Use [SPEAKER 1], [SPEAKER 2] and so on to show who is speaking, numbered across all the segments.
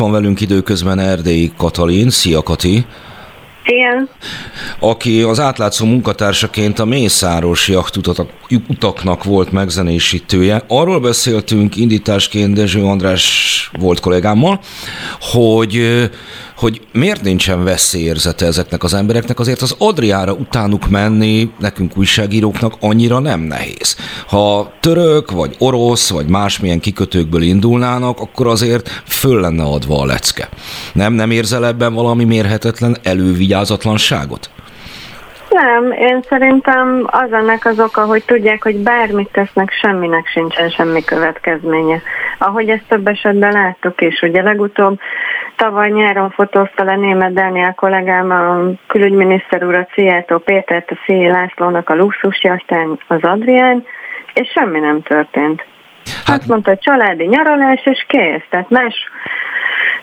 [SPEAKER 1] van velünk időközben Erdélyi Katalin. Szia Kati! Aki az átlátszó munkatársaként a Mészáros jachtutaknak volt megzenésítője. Arról beszéltünk indításként Dezső András volt kollégámmal, hogy hogy miért nincsen veszélyérzete ezeknek az embereknek, azért az Adriára utánuk menni nekünk újságíróknak annyira nem nehéz. Ha török, vagy orosz, vagy másmilyen kikötőkből indulnának, akkor azért föl lenne adva a lecke. Nem, nem érzel ebben valami mérhetetlen elővigyázatlanságot?
[SPEAKER 2] Nem, én szerintem az ennek az oka, hogy tudják, hogy bármit tesznek, semminek sincsen semmi következménye. Ahogy ezt több esetben láttuk is, ugye legutóbb tavaly nyáron fotózta le német Dániel kollégám a külügyminiszter úr a Szijjártó Pétert, a Széjé Lászlónak a luxusjachtán az Adrián, és semmi nem történt. Hát... Azt mondta, hogy családi nyaralás, és kész. Tehát más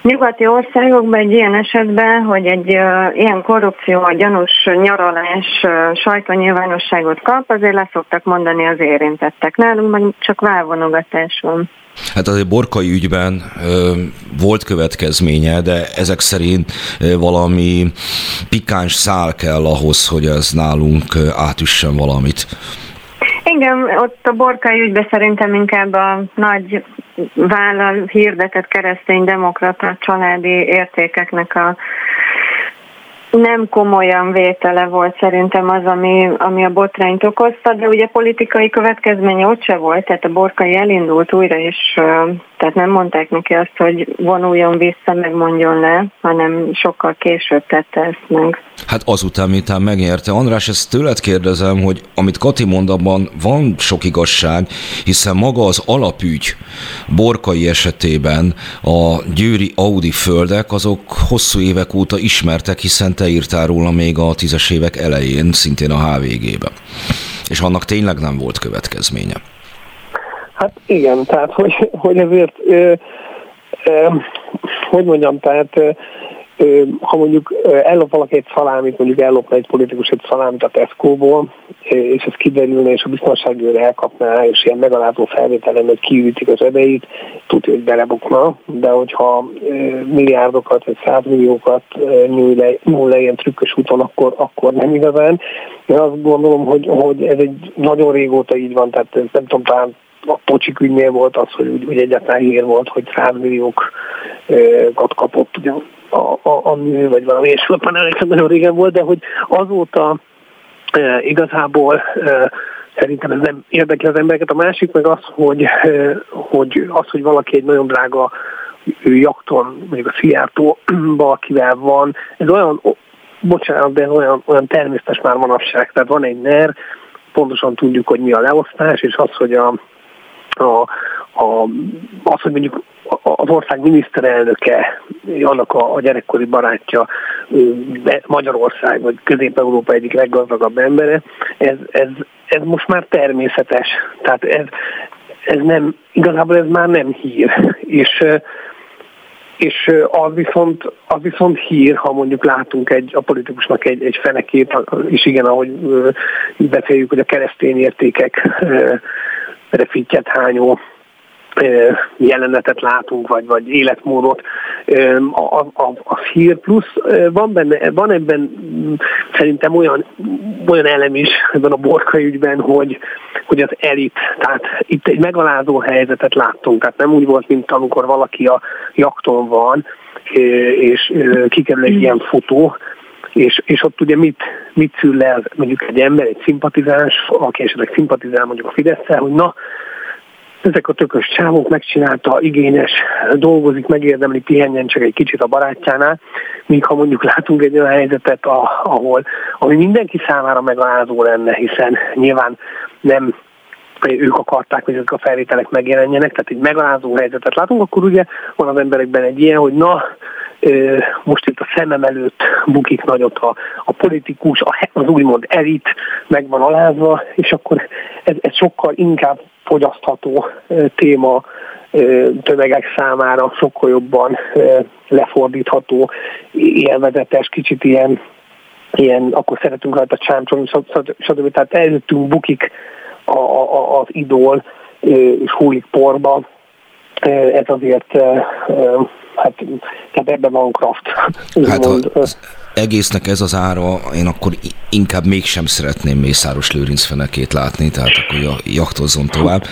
[SPEAKER 2] nyugati országokban egy ilyen esetben, hogy egy uh, ilyen korrupció, gyanús nyaralás uh, sajtónyilvánosságot kap, azért leszoktak mondani az érintettek. Nálunk meg csak válvonogatás van.
[SPEAKER 1] Hát azért Borkai ügyben ö, volt következménye, de ezek szerint ö, valami pikáns szál kell ahhoz, hogy ez nálunk ö, átüssen valamit.
[SPEAKER 2] Igen, ott a Borkai ügyben szerintem inkább a nagy vállal hirdetett keresztény demokrata családi értékeknek a nem komolyan vétele volt szerintem az, ami, ami a botrányt okozta, de ugye politikai következménye ott se volt, tehát a Borkai elindult újra, és tehát nem mondták neki azt, hogy vonuljon vissza, meg mondjon le, hanem sokkal később tette ezt meg.
[SPEAKER 1] Hát azután, miután megnyerte. András, ezt tőled kérdezem, hogy amit Kati mond, abban van sok igazság, hiszen maga az alapügy Borkai esetében a győri Audi földek, azok hosszú évek óta ismertek, hiszen te írtál róla még a tízes évek elején, szintén a HVG-ben. És annak tényleg nem volt következménye.
[SPEAKER 3] Hát igen, tehát hogy, hogy ezért, ö, ö, hogy mondjam, tehát ö, ha mondjuk ellop valaki egy szalámit, mondjuk ellopna egy politikus egy szalámit a Tesco-ból, és ez kiderülne, és a biztonságőr elkapná, és ilyen megalázó felvételen, hogy kiütik az edeit, tudja, hogy belebukna, de hogyha milliárdokat vagy százmilliókat nyúl le, nyúl le ilyen trükkös úton, akkor, akkor nem igazán. Én azt gondolom, hogy, hogy ez egy nagyon régóta így van, tehát nem tudom, talán a Pocsik ügynél volt az, hogy, hogy egyáltalán hír volt, hogy 100 milliókat kapott ugye a, a, a mű, vagy valami, és már emlékszem, nagyon régen volt, de hogy azóta e, igazából e, szerintem ez nem érdekli az embereket. A másik meg az, hogy, e, hogy az, hogy valaki egy nagyon drága jakton, mondjuk a Szijjártóba, akivel van, ez olyan, bocsánat, de olyan, olyan természetes már manapság. Tehát van egy NER, pontosan tudjuk, hogy mi a leosztás, és az, hogy a, a, a, az, hogy mondjuk az ország miniszterelnöke, annak a, a gyerekkori barátja Magyarország vagy Közép-Európa egyik leggazdagabb embere, ez, ez, ez most már természetes. Tehát ez, ez nem, igazából ez már nem hír. És és az viszont, az viszont hír, ha mondjuk látunk egy, a politikusnak egy, egy fenekét, és igen, ahogy beszéljük, hogy a keresztény értékek fittyet hányó jelenetet látunk, vagy, vagy életmódot, a, a, a hír plusz van, benne, van ebben mm, szerintem olyan, olyan elem is ebben a borkai ügyben, hogy, hogy az elit, tehát itt egy megalázó helyzetet láttunk, tehát nem úgy volt, mint amikor valaki a jakton van, és kikerül egy ilyen fotó, és, és ott ugye mit, mit szül le mondjuk egy ember, egy szimpatizáns, aki esetleg szimpatizál mondjuk a fidesz hogy na, ezek a tökös csávok megcsinálta, igényes, dolgozik, megérdemli, pihenjen csak egy kicsit a barátjánál, míg ha mondjuk látunk egy olyan helyzetet, ahol, ami mindenki számára megalázó lenne, hiszen nyilván nem ők akarták, hogy ezek a felvételek megjelenjenek, tehát egy megalázó helyzetet látunk, akkor ugye van az emberekben egy ilyen, hogy na, most itt a szemem előtt bukik nagyot a, a politikus, az úgymond elit meg van alázva, és akkor ez, ez sokkal inkább fogyasztható téma tömegek számára, sokkal jobban lefordítható, élvezetes, kicsit ilyen, ilyen akkor szeretünk rajta csámcsolni, stb. Tehát előttünk bukik a, a, az idól, és húlik porba. Ez azért hát, tehát ebben van kraft.
[SPEAKER 1] Hát az egésznek ez az ára, én akkor inkább mégsem szeretném Mészáros Lőrinc fenekét látni, tehát akkor jachtozzon tovább.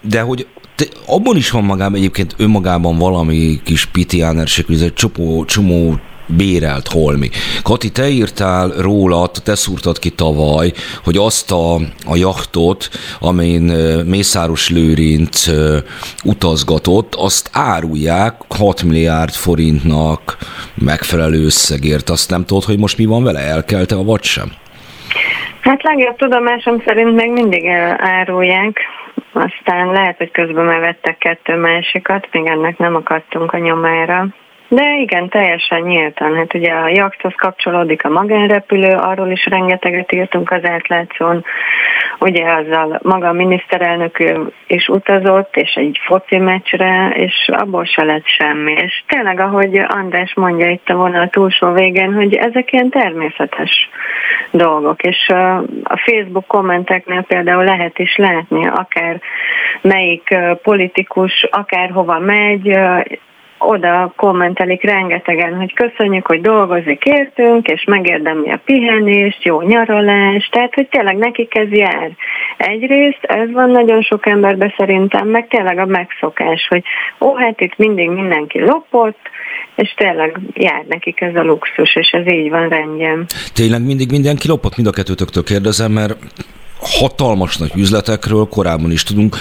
[SPEAKER 1] De hogy te, abban is van magában egyébként önmagában valami kis pitiánerség, hogy ez egy csomó, csomó bérelt holmi. Kati, te írtál róla, te szúrtad ki tavaly, hogy azt a, a jachtot, amin Mészáros Lőrinc utazgatott, azt árulják 6 milliárd forintnak megfelelő összegért. Azt nem tudod, hogy most mi van vele? Elkelte a vagy sem?
[SPEAKER 2] Hát legjobb tudomásom szerint még mindig árulják. Aztán lehet, hogy közben megvettek kettő másikat, még ennek nem akadtunk a nyomára. De igen, teljesen nyíltan. Hát ugye a jachthoz kapcsolódik a magánrepülő, arról is rengeteget írtunk az átlátszón. Ugye azzal maga a miniszterelnök is utazott, és egy foci meccsre, és abból se lett semmi. És tényleg, ahogy András mondja itt a vonal túlsó végén, hogy ezek ilyen természetes dolgok. És a Facebook kommenteknél például lehet is látni, akár melyik politikus akárhova megy, oda kommentelik rengetegen, hogy köszönjük, hogy dolgozik értünk, és megérdemli a pihenést, jó nyaralást, tehát hogy tényleg nekik ez jár. Egyrészt ez van nagyon sok emberben szerintem, meg tényleg a megszokás, hogy ó, hát itt mindig mindenki lopott, és tényleg jár nekik ez a luxus, és ez így van rendjén.
[SPEAKER 1] Tényleg mindig mindenki lopott, mind a kettőtöktől kérdezem, mert hatalmas nagy üzletekről korábban is tudunk,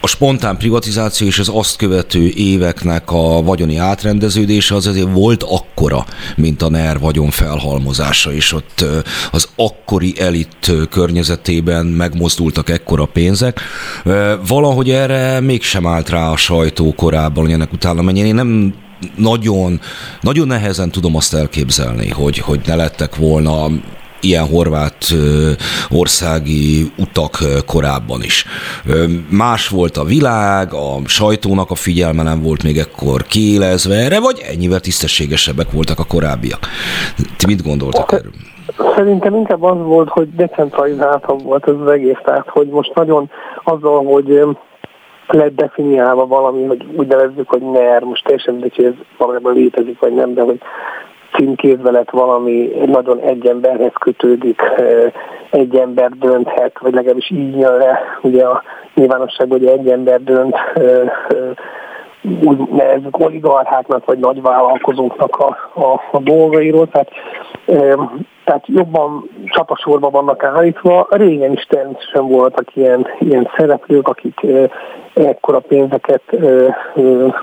[SPEAKER 1] a spontán privatizáció és az azt követő éveknek a vagyoni átrendeződése az azért volt akkora, mint a NER vagyon felhalmozása, és ott az akkori elit környezetében megmozdultak ekkora pénzek. Valahogy erre mégsem állt rá a sajtó korábban, hogy ennek utána menjen. Én nem nagyon, nagyon nehezen tudom azt elképzelni, hogy, hogy ne lettek volna ilyen horvát országi utak korábban is. Más volt a világ, a sajtónak a figyelme nem volt még ekkor kiélezve erre, vagy ennyivel tisztességesebbek voltak a korábbiak. Ti mit gondoltak erről?
[SPEAKER 3] Szerintem inkább az volt, hogy decentralizáltabb volt ez az egész, tehát hogy most nagyon azzal, hogy lett definiálva valami, hogy úgy nevezzük, hogy NER, most teljesen mindegy, hogy ez valójában létezik, vagy nem, de hogy címkézve lett valami nagyon egy emberhez kötődik, egy ember dönthet, vagy legalábbis így jön le ugye a nyilvánosság, hogy egy ember dönt úgy nevezzük oligarcháknak, vagy nagyvállalkozóknak a, a, a dolgairól, tehát, e, tehát jobban csapasorba vannak állítva. Régen is természetesen voltak ilyen, ilyen szereplők, akik e, ekkora pénzeket, e, e,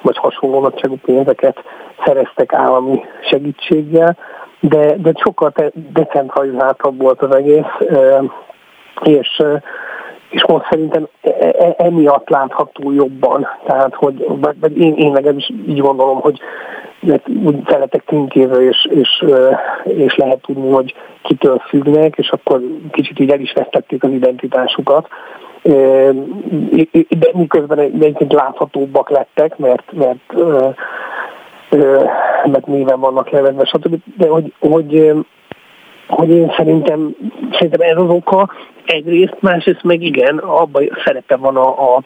[SPEAKER 3] vagy hasonló nagyságú pénzeket szereztek állami segítséggel, de, de sokkal decentralizáltabb volt az egész, e, és és most szerintem e, e, e, emiatt látható jobban. Tehát, hogy vagy én, én legalábbis így gondolom, hogy úgy feletek címkézve, és, és, és lehet tudni, hogy kitől függnek, és akkor kicsit így el is vesztették az identitásukat. De miközben egyébként láthatóbbak lettek, mert, mert, mert néven vannak levezve, stb. De hogy, hogy hogy én szerintem, szerintem ez az oka, egyrészt, másrészt meg igen, abban szerepe van a, a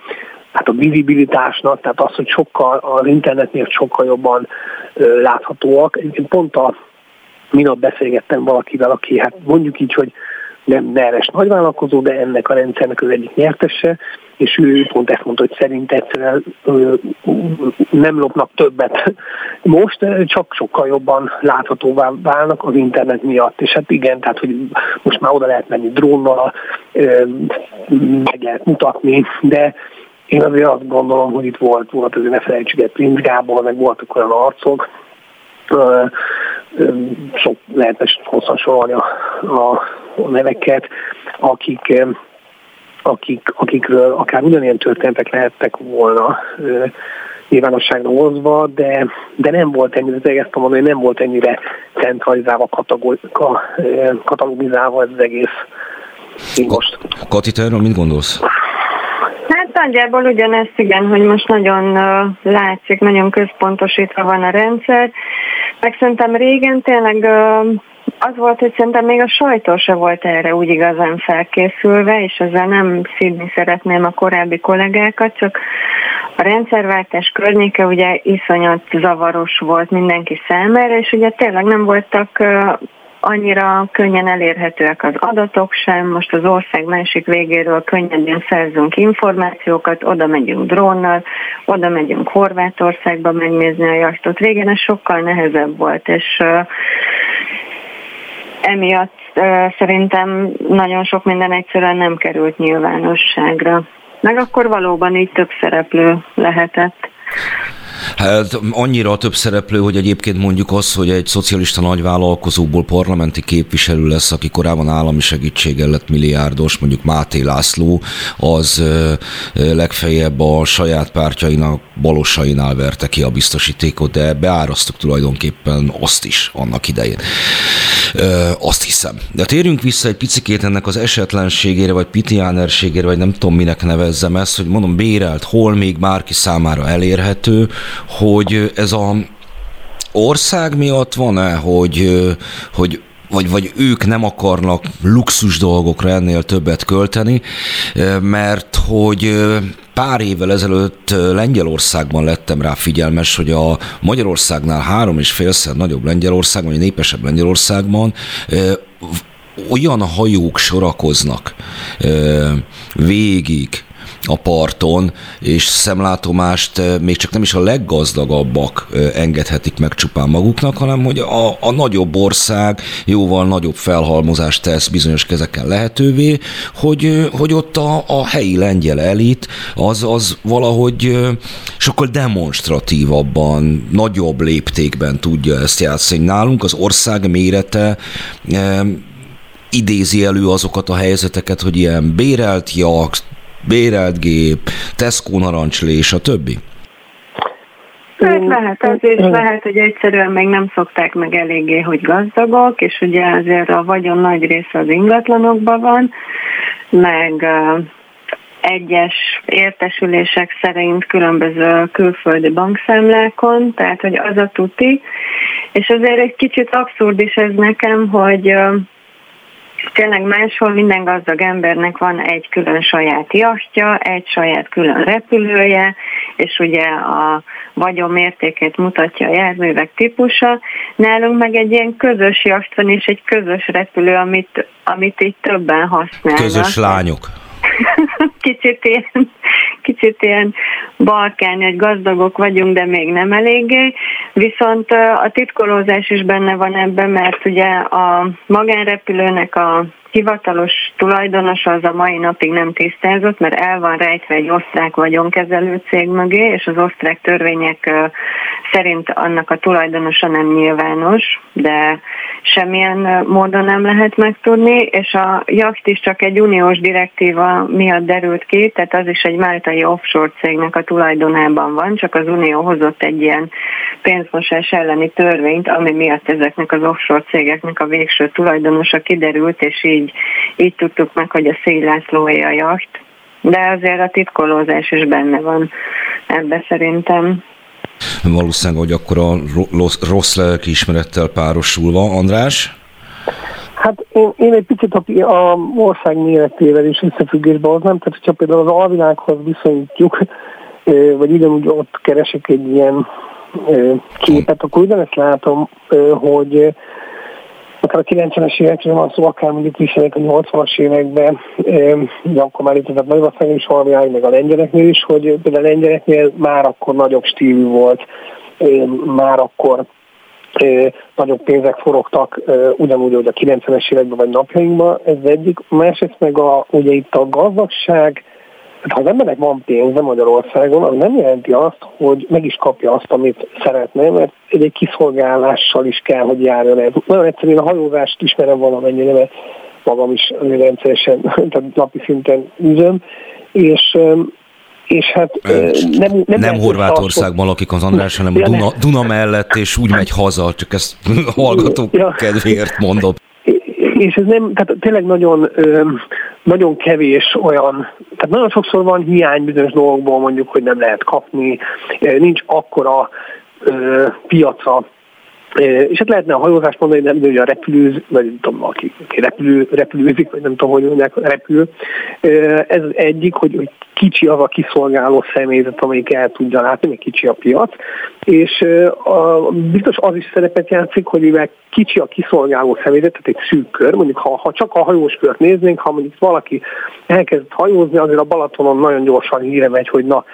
[SPEAKER 3] hát a vizibilitásnak, tehát az, hogy sokkal az internetnél sokkal jobban ö, láthatóak. Egyébként pont a minap beszélgettem valakivel, aki hát mondjuk így, hogy nem neres nagyvállalkozó, de ennek a rendszernek az egyik nyertese, és ő pont ezt mondta, hogy szerint egyszerűen nem lopnak többet most, csak sokkal jobban láthatóvá válnak az internet miatt. És hát igen, tehát hogy most már oda lehet menni drónnal, meg lehet mutatni, de én azért azt gondolom, hogy itt volt, volt azért ne felejtsük egy Prince Gábor, meg voltak olyan arcok, sok lehetne hosszan sorolni a, a, a neveket, akik akik, akikről akár ugyanilyen történetek lehettek volna nyilvánosságra hozva, de, de nem volt ennyire, az egész mondani, nem volt ennyire centralizálva, katalogizálva ez az egész.
[SPEAKER 1] most. Kati, te erről mit gondolsz?
[SPEAKER 2] Nagyjából ugyanezt igen, hogy most nagyon látszik, nagyon központosítva van a rendszer. Meg szerintem régen tényleg az volt, hogy szerintem még a sajtó se volt erre úgy igazán felkészülve, és ezzel nem szídni szeretném a korábbi kollégákat, csak a rendszerváltás környéke ugye iszonyat zavaros volt mindenki számára, és ugye tényleg nem voltak annyira könnyen elérhetőek az adatok sem, most az ország másik végéről könnyedén szerzünk információkat, oda megyünk drónnal, oda megyünk Horvátországba megnézni a jachtot. Régen ez sokkal nehezebb volt, és emiatt szerintem nagyon sok minden egyszerűen nem került nyilvánosságra. Meg akkor valóban így több szereplő lehetett.
[SPEAKER 1] Hát annyira több szereplő, hogy egyébként mondjuk az, hogy egy szocialista nagyvállalkozóból parlamenti képviselő lesz, aki korábban állami segítséggel lett milliárdos, mondjuk Máté László, az legfeljebb a saját pártjainak balosainál verte ki a biztosítékot, de beárasztok tulajdonképpen azt is annak idején. Ö, azt hiszem. De térjünk vissza egy picikét ennek az esetlenségére, vagy pitiánerségére, vagy nem tudom minek nevezzem ezt, hogy mondom bérelt, hol még bárki számára elérhető, hogy ez a ország miatt van-e, hogy, hogy vagy, vagy ők nem akarnak luxus dolgokra ennél többet költeni, mert hogy pár évvel ezelőtt Lengyelországban lettem rá figyelmes, hogy a Magyarországnál három és félszer nagyobb Lengyelországban, vagy népesebb Lengyelországban olyan hajók sorakoznak végig a parton, és szemlátomást még csak nem is a leggazdagabbak engedhetik meg csupán maguknak, hanem hogy a, a nagyobb ország jóval nagyobb felhalmozást tesz bizonyos kezeken lehetővé, hogy, hogy ott a, a helyi lengyel elit az, az valahogy sokkal demonstratívabban, nagyobb léptékben tudja ezt játszani. Nálunk az ország mérete idézi elő azokat a helyzeteket, hogy ilyen bérelt jak, bérelt gép, Tesco narancslés, a többi?
[SPEAKER 2] Hát lehet az, és lehet, hogy egyszerűen még nem szokták meg eléggé, hogy gazdagok, és ugye azért a vagyon nagy része az ingatlanokban van, meg egyes értesülések szerint különböző külföldi bankszámlákon, tehát hogy az a tuti, és azért egy kicsit abszurd is ez nekem, hogy tényleg máshol minden gazdag embernek van egy külön saját jachtja, egy saját külön repülője, és ugye a vagyon mértékét mutatja a járművek típusa. Nálunk meg egy ilyen közös jacht van, és egy közös repülő, amit, amit így többen használnak.
[SPEAKER 1] Közös lányok.
[SPEAKER 2] kicsit ilyen, kicsit ilyen balkány, hogy gazdagok vagyunk, de még nem eléggé. Viszont a titkolózás is benne van ebben, mert ugye a magánrepülőnek a hivatalos tulajdonos az a mai napig nem tisztázott, mert el van rejtve egy osztrák vagyonkezelő cég mögé, és az osztrák törvények szerint annak a tulajdonosa nem nyilvános, de semmilyen módon nem lehet megtudni, és a jacht is csak egy uniós direktíva miatt derült ki, tehát az is egy máltai offshore cégnek a tulajdonában van, csak az unió hozott egy ilyen pénzmosás elleni törvényt, ami miatt ezeknek az offshore cégeknek a végső tulajdonosa kiderült, és így, így tudtuk meg, hogy a Szély Lászlóé a jacht. De azért a titkolózás is benne van ebbe szerintem
[SPEAKER 1] valószínűleg, hogy akkor a rossz lelkiismerettel párosulva. András?
[SPEAKER 3] Hát én, én egy picit a, a ország méretével is összefüggésbe hoznám, tehát hogyha például az alvilághoz viszonyítjuk, vagy ugyanúgy ott keresek egy ilyen képet, akkor ugyanezt látom, hogy akár a 90-es évekről van szó, akár mondjuk is a 80-as években, de akkor már itt a Magyarországon is valamiág, meg a lengyeleknél is, hogy például a lengyeleknél már akkor nagyobb stílű volt, már akkor nagyobb pénzek forogtak ugyanúgy, hogy a 90-es években vagy napjainkban, ez egyik. Másrészt meg a, ugye itt a gazdagság, ha az embernek van pénze Magyarországon, az nem jelenti azt, hogy meg is kapja azt, amit szeretne, mert egy, egy kiszolgálással is kell, hogy járjon el. Nagyon egyszerűen a hajózást ismerem valamennyire, mert magam is rendszeresen, tehát napi szinten üzöm, és és hát
[SPEAKER 1] nem, nem, nem Horvátországban lakik az András, hanem a Duna, Duna mellett, és úgy megy haza, csak ezt hallgatók ja. kedvéért mondom
[SPEAKER 3] és ez nem, tehát tényleg nagyon, nagyon kevés olyan, tehát nagyon sokszor van hiány bizonyos dolgokból mondjuk, hogy nem lehet kapni, nincs akkora piaca És hát lehetne a hajózást mondani, de ugye a repülő, vagy nem tudom, aki, aki repülő, repülőzik, vagy nem tudom, hogy mondják, repül. Ez az egyik, hogy, hogy kicsi az a kiszolgáló személyzet, amelyik el tudja látni, még kicsi a piac, és a, biztos az is szerepet játszik, hogy mivel kicsi a kiszolgáló személyzet, tehát egy szűk kör, mondjuk ha, ha csak a hajós kört néznénk, ha mondjuk valaki elkezd hajózni, azért a Balatonon nagyon gyorsan híre megy, hogy na,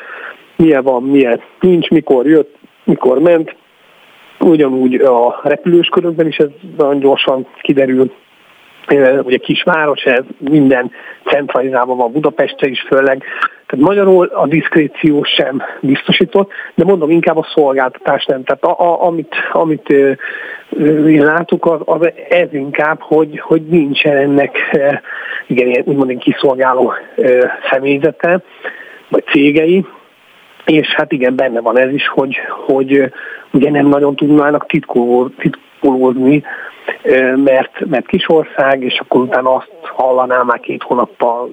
[SPEAKER 3] milyen van, milyen nincs, mikor jött, mikor ment, Ugyanúgy a repülős körökben is ez nagyon gyorsan kiderül, ugye kisváros, ez minden centralizálva van Budapestre is főleg, tehát magyarul a diszkréció sem biztosított, de mondom, inkább a szolgáltatás nem. Tehát a, a, amit, amit én látok, az, az ez inkább, hogy, hogy nincsen ennek igen, úgymond kiszolgáló személyzete, vagy cégei, és hát igen, benne van ez is, hogy, hogy ugye nem nagyon tudnának titkolózni, mert, mert kisország, és akkor utána azt hallanám már két hónappal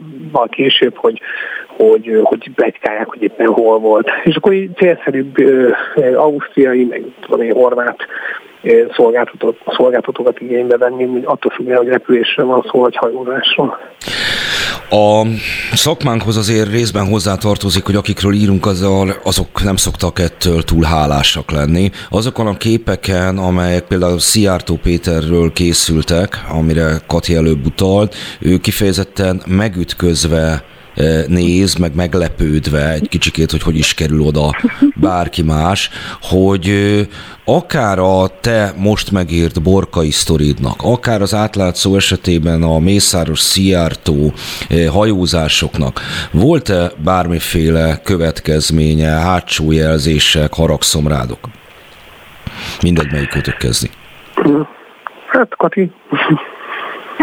[SPEAKER 3] később, hogy, hogy, hogy plegykálják, hogy éppen hol volt. És akkor így célszerűbb ausztriai, meg tudom én, horvát szolgáltatókat igénybe venni, attól függően, hogy repülésről van szó, vagy hajózásról.
[SPEAKER 1] A szakmánkhoz azért részben hozzátartozik, hogy akikről írunk, azzal, azok nem szoktak ettől túl hálásak lenni. Azokon a képeken, amelyek például Szijjártó Péterről készültek, amire Kati előbb utalt, ő kifejezetten megütközve néz, meg meglepődve egy kicsikét, hogy hogy is kerül oda bárki más, hogy akár a te most megírt borkai sztoridnak, akár az átlátszó esetében a Mészáros Szijjártó hajózásoknak volt-e bármiféle következménye, hátsó jelzések, haragszomrádok? Mindegy, melyik kötök kezdi.
[SPEAKER 3] Hát, Kati.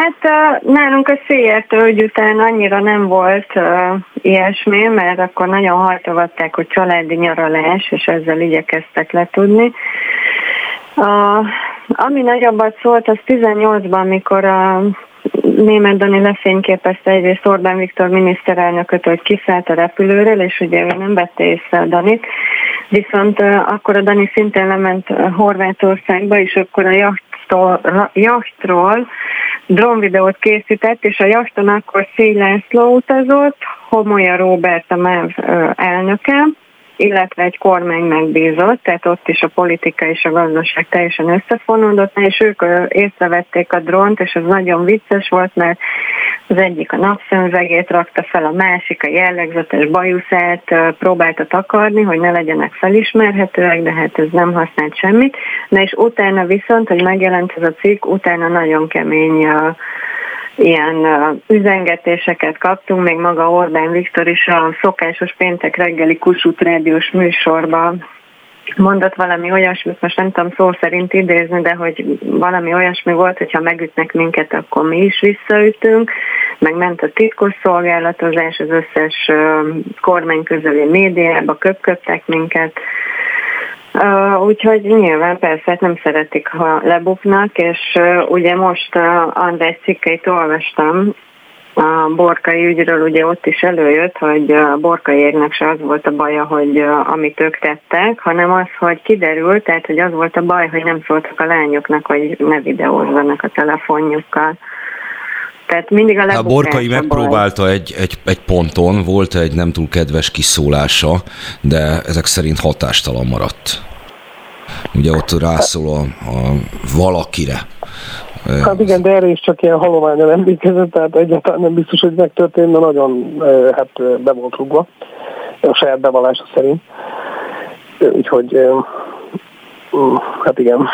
[SPEAKER 2] Hát nálunk a széjértő ügy után annyira nem volt uh, ilyesmi, mert akkor nagyon hajtogatták, hogy családi nyaralás, és ezzel igyekeztek letudni. Uh, ami nagyobbat szólt, az 18-ban, mikor a német Dani lefényképezte egyrészt Orbán Viktor miniszterelnököt, hogy kiszállt a repülőről, és ugye ő nem vette észre a Danit, viszont uh, akkor a Dani szintén lement Horvátországba, és akkor a jachtól, jachtról drónvideót készített, és a jachton akkor Szély László utazott, Homolya Róbert a MÁV elnöke, illetve egy kormány megbízott, tehát ott is a politika és a gazdaság teljesen összefonódott, és ők észrevették a drónt, és ez nagyon vicces volt, mert az egyik a napszemüvegét rakta fel, a másik a jellegzetes bajuszát próbálta takarni, hogy ne legyenek felismerhetőek, de hát ez nem használt semmit. Na és utána viszont, hogy megjelent ez a cikk, utána nagyon kemény ilyen üzengetéseket kaptunk, még maga Orbán Viktor is a szokásos péntek reggeli Kossuth rádiós műsorban mondott valami olyasmit, most nem tudom szó szerint idézni, de hogy valami olyasmi volt, hogyha megütnek minket, akkor mi is visszaütünk, meg ment a titkos szolgálatozás, az összes kormány közeli médiába köpköptek minket, Uh, úgyhogy nyilván persze hát nem szeretik, ha lebuknak, és uh, ugye most uh, András cikkeit olvastam, a borkai ügyről ugye ott is előjött, hogy a borkai égnek se az volt a baja, hogy amit ők tettek, hanem az, hogy kiderült, tehát hogy az volt a baj, hogy nem szóltak a lányoknak, hogy ne videózzanak a telefonjukkal. Tehát mindig a A
[SPEAKER 1] Borkai megpróbálta egy, egy, egy ponton, volt egy nem túl kedves kiszólása, de ezek szerint hatástalan maradt. Ugye ott rászól a, a valakire.
[SPEAKER 3] Hát igen, de erre is csak ilyen halományan emlékezett, tehát egyáltalán nem biztos, hogy megtörtént, de nagyon hát be volt rúgva a saját bevallása szerint. Úgyhogy hát igen,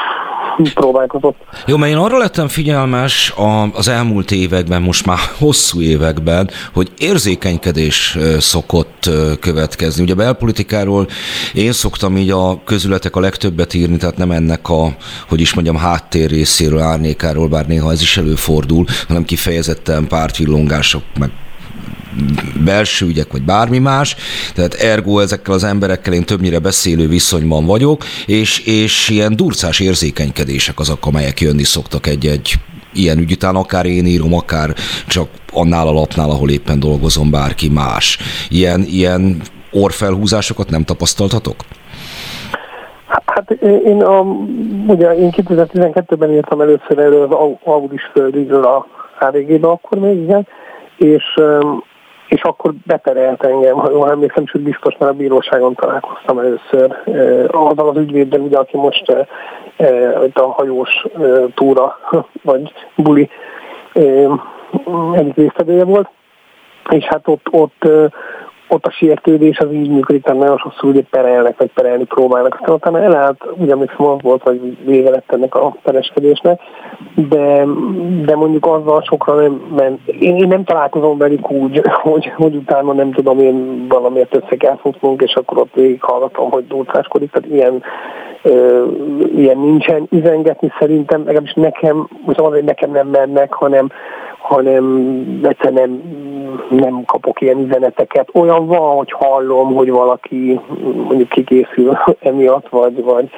[SPEAKER 3] próbálkozott.
[SPEAKER 1] Jó, mert én arra lettem figyelmes az elmúlt években, most már hosszú években, hogy érzékenykedés szokott következni. Ugye a belpolitikáról én szoktam így a közületek a legtöbbet írni, tehát nem ennek a, hogy is mondjam, háttér részéről, árnyékáról, bár néha ez is előfordul, hanem kifejezetten pártvillongások, meg belső ügyek, vagy bármi más, tehát ergo ezekkel az emberekkel én többnyire beszélő viszonyban vagyok, és, és ilyen durcás érzékenykedések azok, amelyek jönni szoktak egy-egy ilyen ügy után, akár én írom, akár csak annál a lapnál, ahol éppen dolgozom bárki más. Ilyen, ilyen orfelhúzásokat nem tapasztaltatok?
[SPEAKER 3] Hát én, a, ugye én 2012-ben írtam először erről az Audis földügyről a HVG-be akkor még, igen, és, és akkor beterelt engem, ha jól emlékszem, sőt biztos, mert a bíróságon találkoztam először. Azzal az ügyvéddel, ugye, aki most a hajós túra, vagy buli egyik résztvevője volt, és hát ott, ott ott a sértődés az így működik, tehát nagyon sokszor ugye perelnek, vagy perelni próbálnak. Aztán utána elállt, ugye emlékszem volt, hogy vége lett ennek a pereskedésnek, de, de mondjuk azzal sokra nem ment. Én, én nem találkozom velük úgy, hogy, hogy utána nem tudom, én valamiért össze kell futnunk, és akkor ott végighallgatom, hogy dulcáskodik, tehát ilyen, ö, ilyen nincsen. Üzengetni szerintem, legalábbis nekem, most hogy nekem nem mennek, hanem hanem egyszerűen nem, nem kapok ilyen üzeneteket. Olyan van, hogy hallom, hogy valaki mondjuk kikészül emiatt, vagy, vagy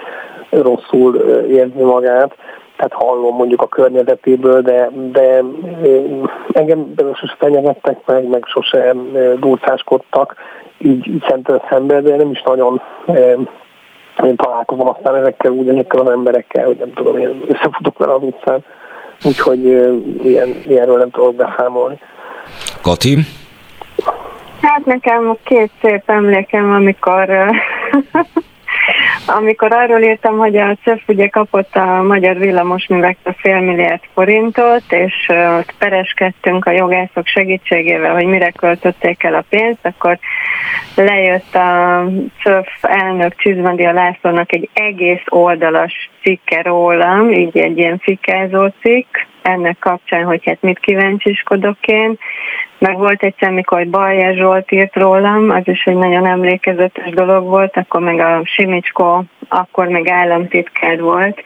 [SPEAKER 3] rosszul érzi magát, tehát hallom mondjuk a környezetéből, de, de engem sose fenyegettek meg, meg sose durcáskodtak, így, így szemtől szembe, de nem is nagyon én találkozom aztán ezekkel, ugyanekkel az emberekkel, hogy nem tudom, én összefutok vele az utcán úgyhogy ilyen, ilyenről nem tudok beszámolni.
[SPEAKER 1] Kati?
[SPEAKER 2] Hát nekem két szép emlékem, amikor amikor arról írtam, hogy a CEF ugye kapott a Magyar Villamosművektől fél milliárd forintot, és ott pereskedtünk a jogászok segítségével, hogy mire költötték el a pénzt, akkor lejött a CEF elnök Csizmandia Lászlónak egy egész oldalas cikke rólam, így egy ilyen fikázó cikk, ennek kapcsán, hogy hát mit kíváncsiskodok én. Meg volt egyszer, mikor Balja Zsolt írt rólam, az is egy nagyon emlékezetes dolog volt, akkor meg a Simicsko, akkor még államtitkár volt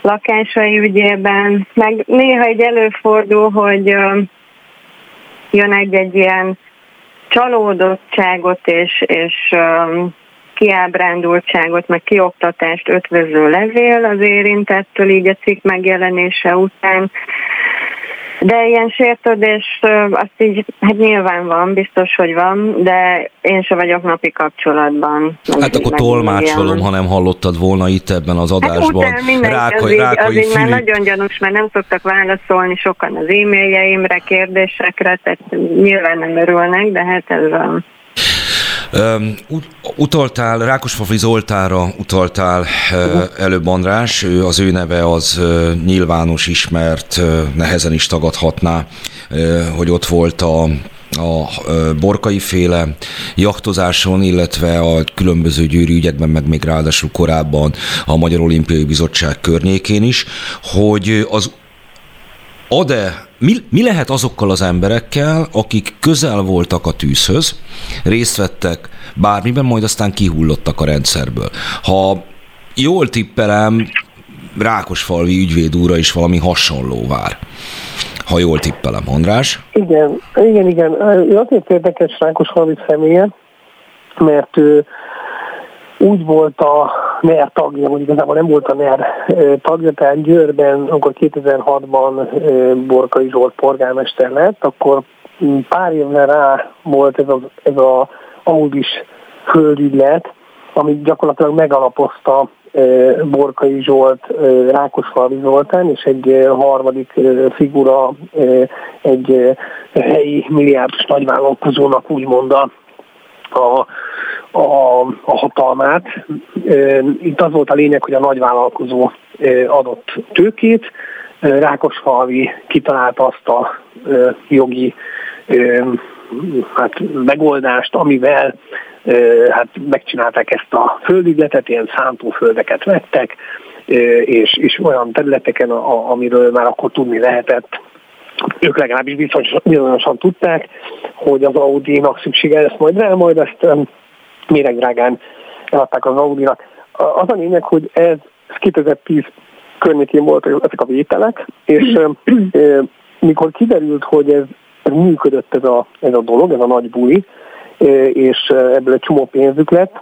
[SPEAKER 2] lakásai ügyében. Meg néha egy előfordul, hogy jön egy-egy ilyen csalódottságot és, és kiábrándultságot, meg kioktatást ötvöző levél az érintettől így a cikk megjelenése után. De ilyen sértődés, azt így, hát nyilván van, biztos, hogy van, de én se vagyok napi kapcsolatban.
[SPEAKER 1] Hát akkor tolmácsolom, ha nem hallottad volna itt ebben az hát adásban. Hát
[SPEAKER 2] utána Rákony, az így, Rákony az így már nagyon gyanús, mert nem szoktak válaszolni sokan az e-mailjeimre, kérdésekre, tehát nyilván nem örülnek, de hát ez van.
[SPEAKER 1] Utaltál, Rákosfafi Zoltára utaltál előbb András, ő, az ő neve az nyilvános, ismert, nehezen is tagadhatná, hogy ott volt a a borkai féle jachtozáson, illetve a különböző győri ügyekben, meg még ráadásul korábban a Magyar Olimpiai Bizottság környékén is, hogy az ad-e, mi, mi lehet azokkal az emberekkel, akik közel voltak a tűzhöz, részt vettek bármiben, majd aztán kihullottak a rendszerből. Ha jól tippelem, Rákosfalvi ügyvéd úra is valami hasonló vár. Ha jól tippelem, András?
[SPEAKER 3] Igen, igen, igen. Azért érdekes Rákosfalvi személye, mert ő úgy volt a NER tagja, vagy igazából nem volt a NER tagja, tehát Győrben, amikor 2006-ban Borkai Zsolt polgármester lett, akkor pár évre rá volt ez, a, ez a Audis földügylet, ami gyakorlatilag megalapozta Borkai Zsolt, Rákosfalvi Zoltán, és egy harmadik figura, egy helyi milliárdos nagyvállalkozónak úgymond a, a a, hatalmát. Itt az volt a lényeg, hogy a nagyvállalkozó adott tőkét, Rákosfalvi kitalálta azt a jogi hát, megoldást, amivel hát megcsinálták ezt a földügyletet, ilyen szántóföldeket vettek, és, és olyan területeken, amiről már akkor tudni lehetett, ők legalábbis bizonyosan tudták, hogy az Audi-nak szüksége lesz majd rá, majd ezt méregdrágán eladták az Audinak. Az a lényeg, hogy ez 2010 környékén voltak ezek a vételek, és mikor kiderült, hogy ez, ez működött ez a, ez a dolog, ez a nagy buli, és ebből egy csomó pénzük lett,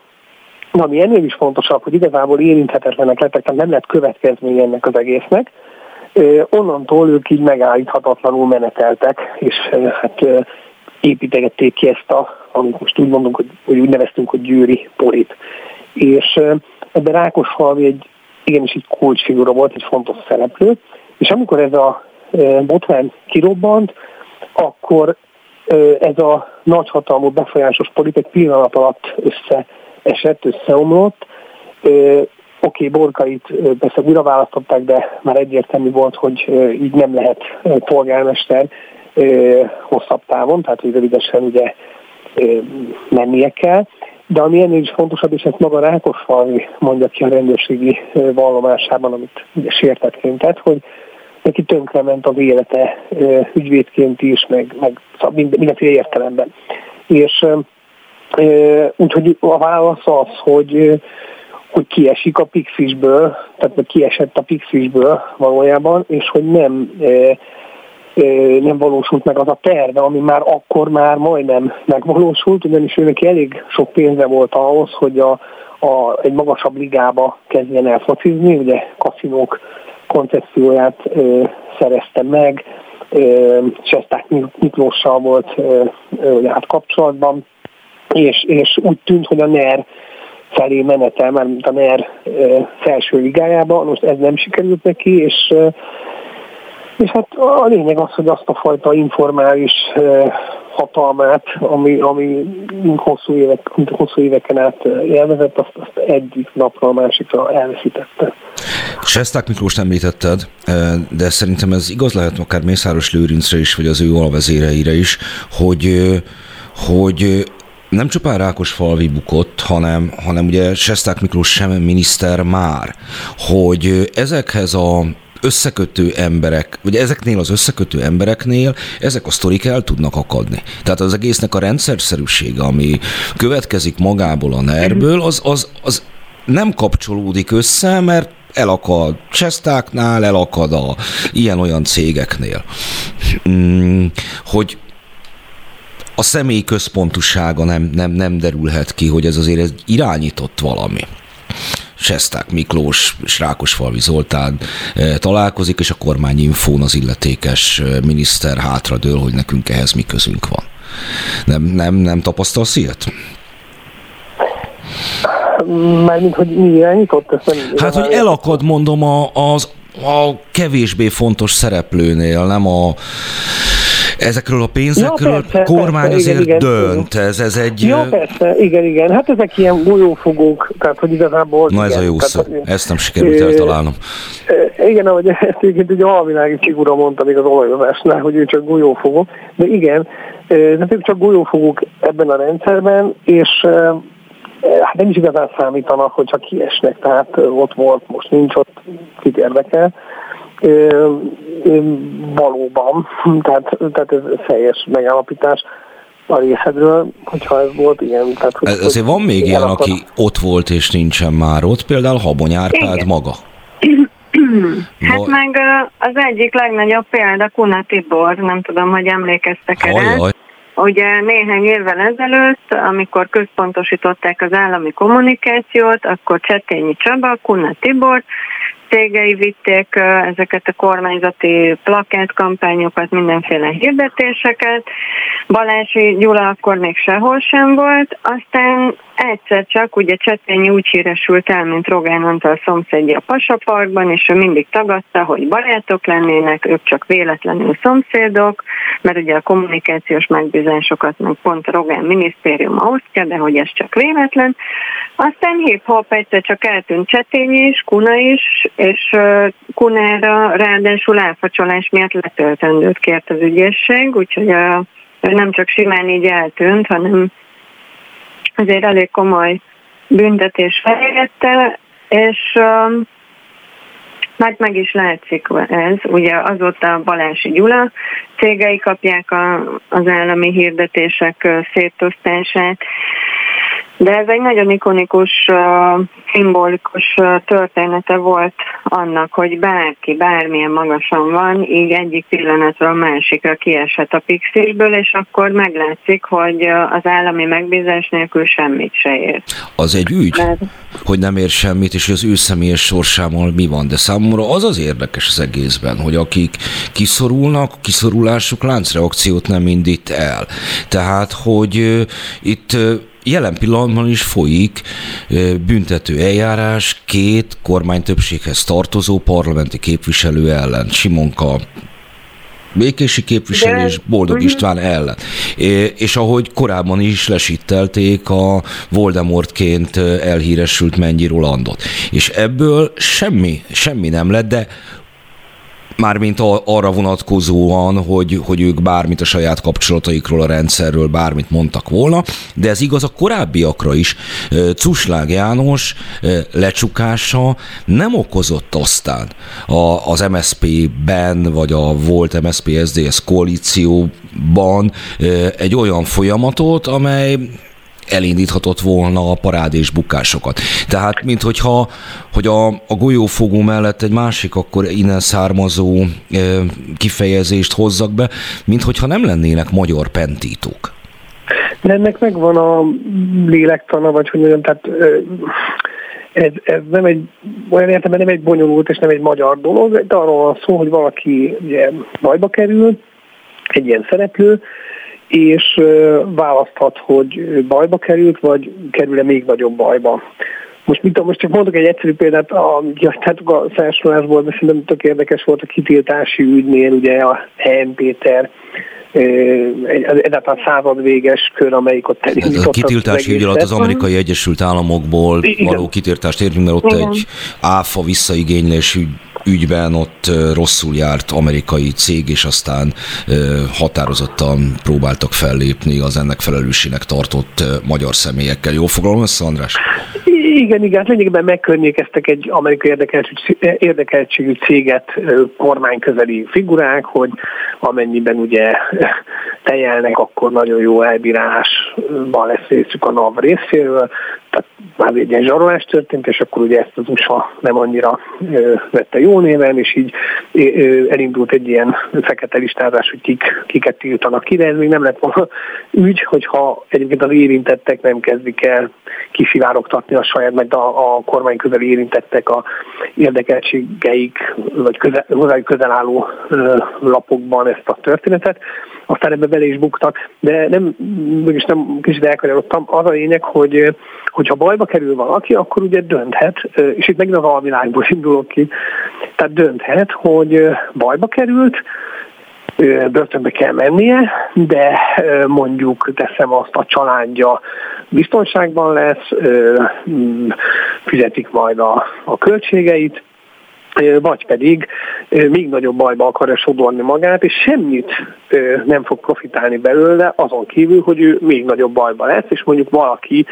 [SPEAKER 3] Na, ami ennél is fontosabb, hogy igazából érinthetetlenek lettek, tehát nem lett következmény ennek az egésznek. Onnantól ők így megállíthatatlanul meneteltek, és hát építegették ki ezt a, amit most úgy mondunk, hogy, hogy úgy neveztünk, hogy győri polit. És ebben Rákosfalvi egy igenis egy kulcsfigura volt, egy fontos szereplő, és amikor ez a botrány kirobbant, akkor ez a nagyhatalmú befolyásos politik pillanat alatt összeesett, összeomlott. Oké, okay, Borkait persze újra választották, de már egyértelmű volt, hogy így nem lehet polgármester hosszabb távon, tehát hogy rövidesen ugye mennie kell. De ami ennél is fontosabb, és ezt maga Rákosfalvi mondja ki a rendőrségi vallomásában, amit ugye sértetként tett, hogy neki tönkrement az élete ügyvédként is, meg, meg mindenféle értelemben. És úgyhogy a válasz az, hogy hogy kiesik a Pixisből, tehát kiesett a Pixisből valójában, és hogy nem nem valósult meg az a terve, ami már akkor már majdnem megvalósult, ugyanis őnek elég sok pénze volt ahhoz, hogy a, a, egy magasabb ligába kezdjen el focizni, ugye kaszinók koncepcióját ö, szerezte meg, Cseszták Miklóssal volt ö, ö, hát kapcsolatban, és, és úgy tűnt, hogy a NER felé menetel, mint a NER felső ligájába, most ez nem sikerült neki, és és hát a lényeg az, hogy azt a fajta informális hatalmát, ami, ami hosszú, évek, hosszú éveken át élvezett, azt, azt egyik napra a másikra elveszítette.
[SPEAKER 1] Sesták Miklós említetted, de szerintem ez igaz lehet akár Mészáros Lőrincre is, vagy az ő alvezéreire is, hogy, hogy nem csupán Rákos falvi bukott, hanem, hanem ugye Sesták Miklós sem miniszter már, hogy ezekhez a összekötő emberek, vagy ezeknél az összekötő embereknél ezek a sztorik el tudnak akadni. Tehát az egésznek a rendszerszerűsége, ami következik magából a nerből, az, az, az nem kapcsolódik össze, mert elakad Csesztáknál, elakad a ilyen-olyan cégeknél. Hmm, hogy a személy központusága nem, nem, nem derülhet ki, hogy ez azért egy irányított valami. Sesták Miklós és Rákosfalvi Zoltán eh, találkozik, és a kormányinfón az illetékes eh, miniszter hátradől, hogy nekünk ehhez mi közünk van. Nem, nem, nem tapasztalsz ilyet?
[SPEAKER 3] Mármint, hogy mi irányított? Ezt nem
[SPEAKER 1] hát, hogy elakad, mondom, a, az a kevésbé fontos szereplőnél, nem a ezekről a pénzekről ja, persze, kormány persze, azért igen, dönt. Igen. Ez, ez egy...
[SPEAKER 3] Ja, persze, igen, igen. Hát ezek ilyen golyófogók, tehát hogy igazából...
[SPEAKER 1] Na
[SPEAKER 3] ez
[SPEAKER 1] igen, a jó szó. Tehát, ezt nem sikerült eltalálnom.
[SPEAKER 3] Igen, ahogy ezt egyébként egy alvilági figura mondta még az olajozásnál, hogy ő csak golyófogó. De igen, tehát ők csak golyófogók ebben a rendszerben, és hát nem is igazán számítanak, hogyha kiesnek, tehát ott volt, most nincs ott, kit érdekel valóban, tehát, tehát ez teljes megállapítás a részedről, hogyha ez volt ilyen. Tehát,
[SPEAKER 1] hogy, Azért van még ilyen, akar... aki ott volt és nincsen már ott, például Habony Árpád Igen. maga.
[SPEAKER 2] Hát Va... meg az egyik legnagyobb példa Kuna Tibor, nem tudom, hogy emlékeztek erre. Ugye néhány évvel ezelőtt, amikor központosították az állami kommunikációt, akkor Csetényi Csaba, Kuna Tibor cégei vitték ezeket a kormányzati plakátkampányokat, mindenféle hirdetéseket. Balási Gyula akkor még sehol sem volt, aztán egyszer csak ugye Csetényi úgy híresült el, mint Rogán Antal szomszédja a Pasaparkban, és ő mindig tagadta, hogy barátok lennének, ők csak véletlenül szomszédok, mert ugye a kommunikációs megbízásokat meg pont a Rogán minisztérium osztja, de hogy ez csak véletlen. Aztán hip-hop egyszer csak eltűnt Csetényi is, Kuna is, és Kunára ráadásul elfacsolás miatt letöltendőt kért az ügyészség, úgyhogy a, nem csak simán így eltűnt, hanem azért elég komoly büntetés feljegette, és um, mert meg is látszik ez, ugye azóta Balási Gyula cégei kapják a, az állami hirdetések szétosztását, de ez egy nagyon ikonikus, szimbolikus története volt annak, hogy bárki, bármilyen magasan van, így egyik pillanatról másikra kieshet a pixisből, és akkor meglátszik, hogy az állami megbízás nélkül semmit se ér.
[SPEAKER 1] Az egy ügy, Mert... hogy nem ér semmit, és az ő személyes sorsámmal mi van, de számomra az az érdekes az egészben, hogy akik kiszorulnak, kiszorulásuk láncreakciót nem indít el. Tehát, hogy itt jelen pillanatban is folyik büntető eljárás két kormány többséghez tartozó parlamenti képviselő ellen. Simonka békési képviselő és Boldog István ellen. És ahogy korábban is lesittelték a Voldemortként elhíresült Mennyi Rolandot. És ebből semmi, semmi nem lett, de mármint arra vonatkozóan, hogy, hogy ők bármit a saját kapcsolataikról, a rendszerről bármit mondtak volna, de ez igaz a korábbiakra is. Cuslág János lecsukása nem okozott aztán az MSZP-ben, vagy a volt MSZP-SZDSZ koalícióban egy olyan folyamatot, amely elindíthatott volna a parád és bukásokat. Tehát, mint hogyha hogy a, a golyófogó mellett egy másik akkor innen származó e, kifejezést hozzak be, mint hogyha nem lennének magyar pentítók.
[SPEAKER 3] De ennek megvan a lélektana, vagy hogy mondjam, tehát ez, ez nem egy, olyan értelemben nem egy bonyolult és nem egy magyar dolog, de arról van szó, hogy valaki ugye bajba kerül, egy ilyen szereplő, és választhat, hogy bajba került, vagy kerül-e még nagyobb bajba. Most, mit, most csak mondok egy egyszerű példát, a, ja, tehát a felsorolásból, de szerintem tök érdekes volt a kitiltási ügynél, ugye a H.M. Péter, egyáltalán század véges kör, amelyik ott
[SPEAKER 1] elindított. A kitiltási ügy alatt az amerikai Egyesült Államokból Igen. való kitiltást értünk, mert ott Igen. egy áfa visszaigénylés ügy ügyben ott rosszul járt amerikai cég, és aztán határozottan próbáltak fellépni az ennek felelősségnek tartott magyar személyekkel. Jól fogalom össze, András?
[SPEAKER 3] Igen, igen, hát lényegében megkörnyékeztek egy amerikai érdekeltségű céget kormányközeli figurák, hogy amennyiben ugye tejelnek, akkor nagyon jó elbírásban lesz részük a NAV részéről, tehát már egy ilyen zsarolás történt, és akkor ugye ezt az USA nem annyira vette jó néven, és így elindult egy ilyen fekete listázás, hogy kik, kiket tiltanak ki, de ez még nem lett volna ügy, hogyha egyébként az érintettek nem kezdik el kisivárogtatni a saját, meg a, a kormány közeli érintettek a érdekeltségeik, vagy közel, hozzájuk közel álló lapokban ezt a történetet, aztán ebbe bele is buktak, de nem, mégis nem kicsit elkanyarodtam, az a lényeg, hogy hogyha bajba kerül valaki, akkor ugye dönthet, és itt megint az alvilágból indulok ki, tehát dönthet, hogy bajba került, börtönbe kell mennie, de mondjuk teszem azt a családja biztonságban lesz, fizetik majd a, a költségeit, vagy pedig még nagyobb bajba akarja sodorni magát, és semmit nem fog profitálni belőle, azon kívül, hogy ő még nagyobb bajba lesz, és mondjuk valaki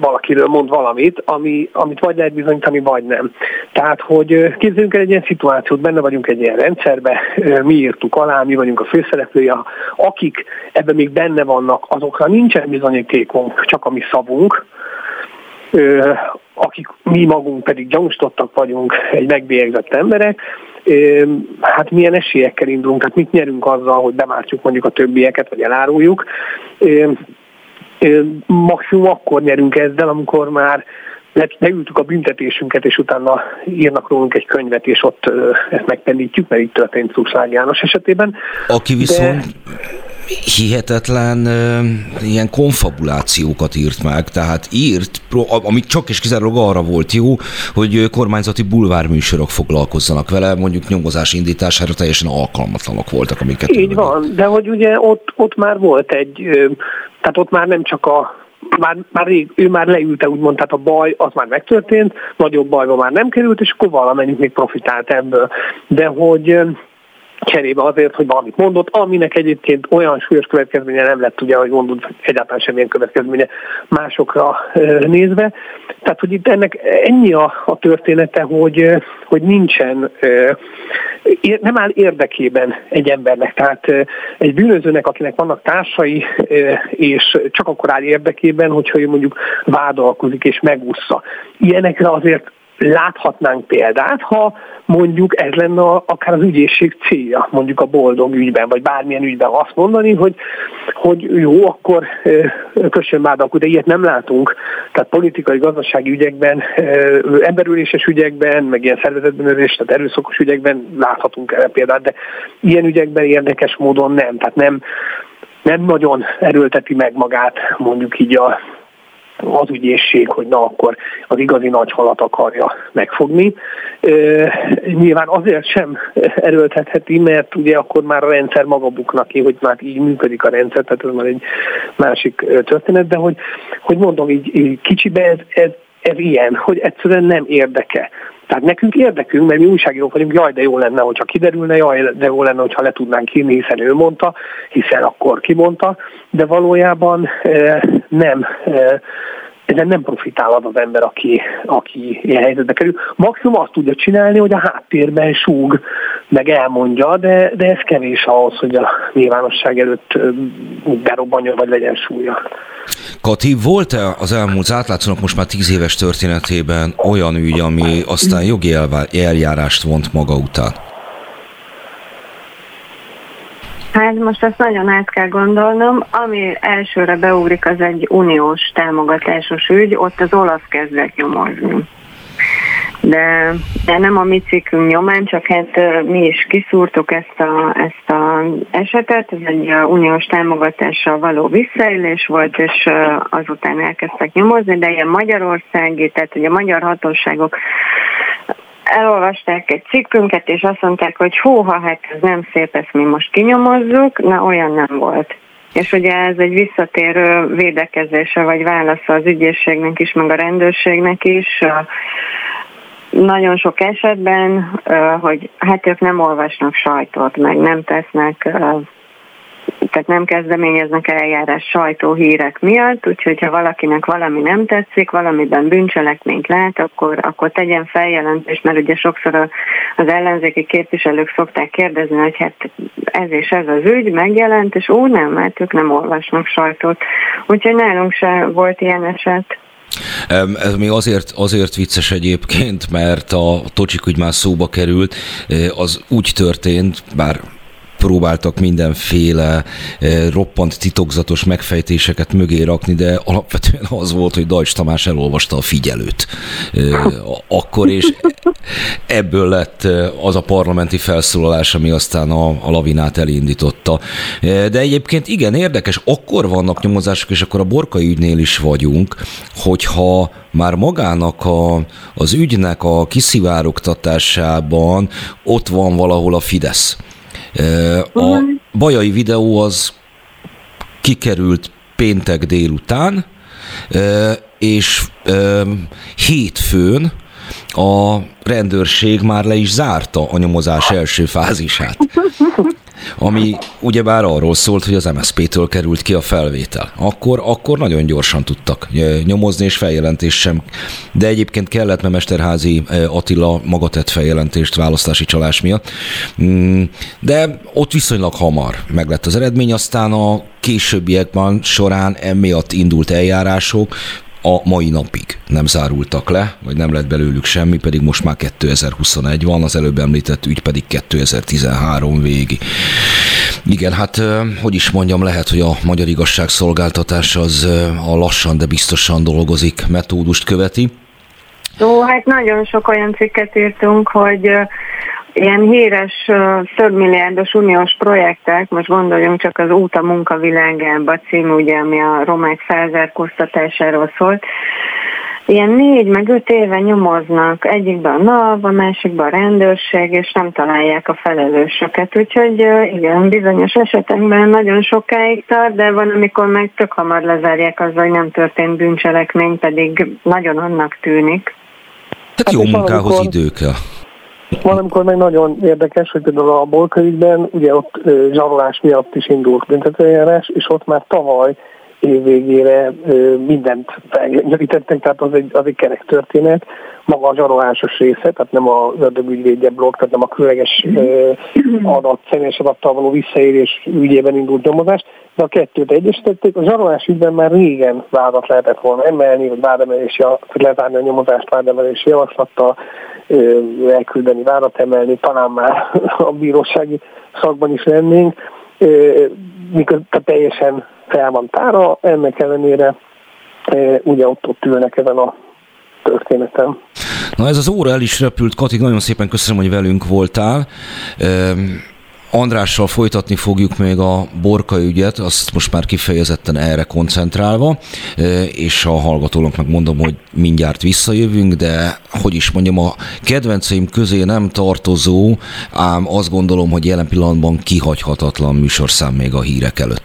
[SPEAKER 3] valakiről mond valamit, ami, amit vagy lehet bizonyítani, vagy nem. Tehát, hogy képzeljünk el egy ilyen szituációt, benne vagyunk egy ilyen rendszerbe, mi írtuk alá, mi vagyunk a főszereplője, akik ebben még benne vannak, azokra nincsen bizonyítékunk, csak a mi szavunk, akik mi magunk pedig gyanúsítottak vagyunk, egy megbélyegzett emberek, hát milyen esélyekkel indulunk, hát mit nyerünk azzal, hogy bemártjuk mondjuk a többieket, vagy eláruljuk. Maximum akkor nyerünk ezzel, amikor már leültük a büntetésünket, és utána írnak rólunk egy könyvet, és ott ezt megpendítjük, mert itt történt Szuszlág János esetében.
[SPEAKER 1] Aki viszont De hihetetlen ilyen konfabulációkat írt meg, tehát írt, amit csak és kizárólag arra volt jó, hogy kormányzati bulvárműsorok foglalkozzanak vele, mondjuk nyomozás indítására teljesen alkalmatlanok voltak, amiket...
[SPEAKER 3] Így van, de hogy ugye ott, ott már volt egy, tehát ott már nem csak a már, már rég, ő már leülte, úgymond, tehát a baj az már megtörtént, nagyobb bajba már nem került, és akkor valamennyit még profitált ebből. De hogy cserébe azért, hogy valamit mondott, aminek egyébként olyan súlyos következménye nem lett, ugye, hogy mondod, nem semmilyen következménye másokra nézve. Tehát, hogy itt ennek ennyi a, a története, hogy, hogy nincsen, nem áll érdekében egy embernek. Tehát egy bűnözőnek, akinek vannak társai, és csak akkor áll érdekében, hogyha ő mondjuk vádalkozik és megúszza. Ilyenekre azért láthatnánk példát, ha mondjuk ez lenne a, akár az ügyészség célja, mondjuk a boldog ügyben, vagy bármilyen ügyben azt mondani, hogy, hogy jó, akkor kössön vádalkú, de ilyet nem látunk. Tehát politikai, gazdasági ügyekben, emberüléses ügyekben, meg ilyen szervezetbűnözés, tehát erőszakos ügyekben láthatunk erre példát, de ilyen ügyekben érdekes módon nem. Tehát nem, nem nagyon erőlteti meg magát mondjuk így a az ügyészség, hogy na akkor az igazi nagy halat akarja megfogni. Nyilván azért sem erőltetheti, mert ugye akkor már a rendszer maga buknak ki, hogy már így működik a rendszer, tehát ez már egy másik történet, de hogy, hogy mondom így, így kicsibe ez, ez, ez ilyen, hogy egyszerűen nem érdeke. Tehát nekünk érdekünk, mert mi újságírók vagyunk, jaj, de jó lenne, hogyha kiderülne, jaj, de jó lenne, hogyha le tudnánk írni, hiszen ő mondta, hiszen akkor kimondta, de valójában e, nem e, ezen nem profitál az az ember, aki, aki ilyen helyzetbe kerül. Maximum azt tudja csinálni, hogy a háttérben súg, meg elmondja, de, de ez kevés ahhoz, hogy a nyilvánosság előtt berobbanjon, vagy legyen súlya.
[SPEAKER 1] Kati, volt-e az elmúlt átlátszónak most már tíz éves történetében olyan ügy, ami aztán jogi eljárást vont maga után?
[SPEAKER 2] Hát most ezt nagyon át kell gondolnom. Ami elsőre beugrik, az egy uniós támogatásos ügy, ott az olasz kezdett nyomozni. De, de nem a mi cikkünk nyomán, csak hát mi is kiszúrtuk ezt a, ezt a esetet, ez egy uniós támogatással való visszaélés volt, és azután elkezdtek nyomozni, de ilyen magyarországi, tehát hogy a magyar hatóságok elolvasták egy cikkünket, és azt mondták, hogy húha, hát ez nem szép, ezt mi most kinyomozzuk, na olyan nem volt. És ugye ez egy visszatérő védekezése vagy válasza az ügyészségnek is, meg a rendőrségnek is. Nagyon sok esetben, hogy hát ők nem olvasnak sajtot, meg nem tesznek tehát nem kezdeményeznek eljárás sajtóhírek miatt, úgyhogy ha valakinek valami nem tetszik, valamiben bűncselekményt lát, akkor, akkor tegyen feljelentést, mert ugye sokszor az ellenzéki képviselők szokták kérdezni, hogy hát ez és ez az ügy megjelent, és ó nem, mert ők nem olvasnak sajtót. Úgyhogy nálunk se volt ilyen eset.
[SPEAKER 1] Ez még azért, azért vicces egyébként, mert a Tocsik ügy már szóba került, az úgy történt, bár próbáltak mindenféle eh, roppant titokzatos megfejtéseket mögé rakni, de alapvetően az volt, hogy Dajcs Tamás elolvasta a figyelőt eh, akkor, és ebből lett eh, az a parlamenti felszólalás, ami aztán a, a lavinát elindította. De egyébként igen, érdekes, akkor vannak nyomozások, és akkor a borkai ügynél is vagyunk, hogyha már magának a, az ügynek a kiszivárogtatásában ott van valahol a Fidesz. A bajai videó az kikerült péntek délután, és hétfőn a rendőrség már le is zárta a nyomozás első fázisát ami ugyebár arról szólt, hogy az MSZP-től került ki a felvétel. Akkor, akkor nagyon gyorsan tudtak nyomozni, és feljelentés sem. De egyébként kellett, mert Mesterházi Attila maga tett feljelentést választási csalás miatt. Mm, de ott viszonylag hamar meglett az eredmény, aztán a későbbiekben során emiatt indult eljárások, a mai napig nem zárultak le, vagy nem lett belőlük semmi, pedig most már 2021 van, az előbb említett ügy pedig 2013 végi. Igen, hát hogy is mondjam, lehet, hogy a magyar igazságszolgáltatás az a lassan, de biztosan dolgozik metódust követi.
[SPEAKER 2] Ó, hát nagyon sok olyan cikket írtunk, hogy ilyen híres több milliárdos uniós projektek, most gondoljunk csak az Út a munkavilágába című, ugye, ami a romák felzárkóztatásáról szólt, ilyen négy meg öt éve nyomoznak, egyikben a NAV, a másikban a rendőrség, és nem találják a felelősöket. Úgyhogy igen, bizonyos esetekben nagyon sokáig tart, de van, amikor meg tök hamar lezárják azzal, hogy nem történt bűncselekmény, pedig nagyon annak tűnik.
[SPEAKER 1] Tehát jó hát munkához idő kell.
[SPEAKER 3] Valamikor meg nagyon érdekes, hogy például a Bolkaügyben ugye ott zsarolás miatt is indult büntetőjárás, és ott már tavaly év végére mindent felgyengerítettek, tehát az egy, az egy kerek történet. Maga a zsarolásos része, tehát nem a ördögügyvédje blokk, tehát nem a különleges adat, személyes adattal való visszaérés ügyében indult nyomozás, a kettőt egyesítették. A zsarolás ügyben már régen vádat lehetett volna emelni, vagy vádemelési, lezárni a nyomozást vádemelési javaslattal, elküldeni, vádat emelni, talán már a bírósági szakban is lennénk, miközben teljesen fel van tára, ennek ellenére ugye ott, ott ülnek ezen a történetem.
[SPEAKER 1] Na ez az óra el is repült, Kati, nagyon szépen köszönöm, hogy velünk voltál. Andrással folytatni fogjuk még a Borka ügyet, azt most már kifejezetten erre koncentrálva, és a hallgatónak mondom, hogy mindjárt visszajövünk, de hogy is mondjam, a kedvenceim közé nem tartozó, ám azt gondolom, hogy jelen pillanatban kihagyhatatlan műsorszám még a hírek előtt.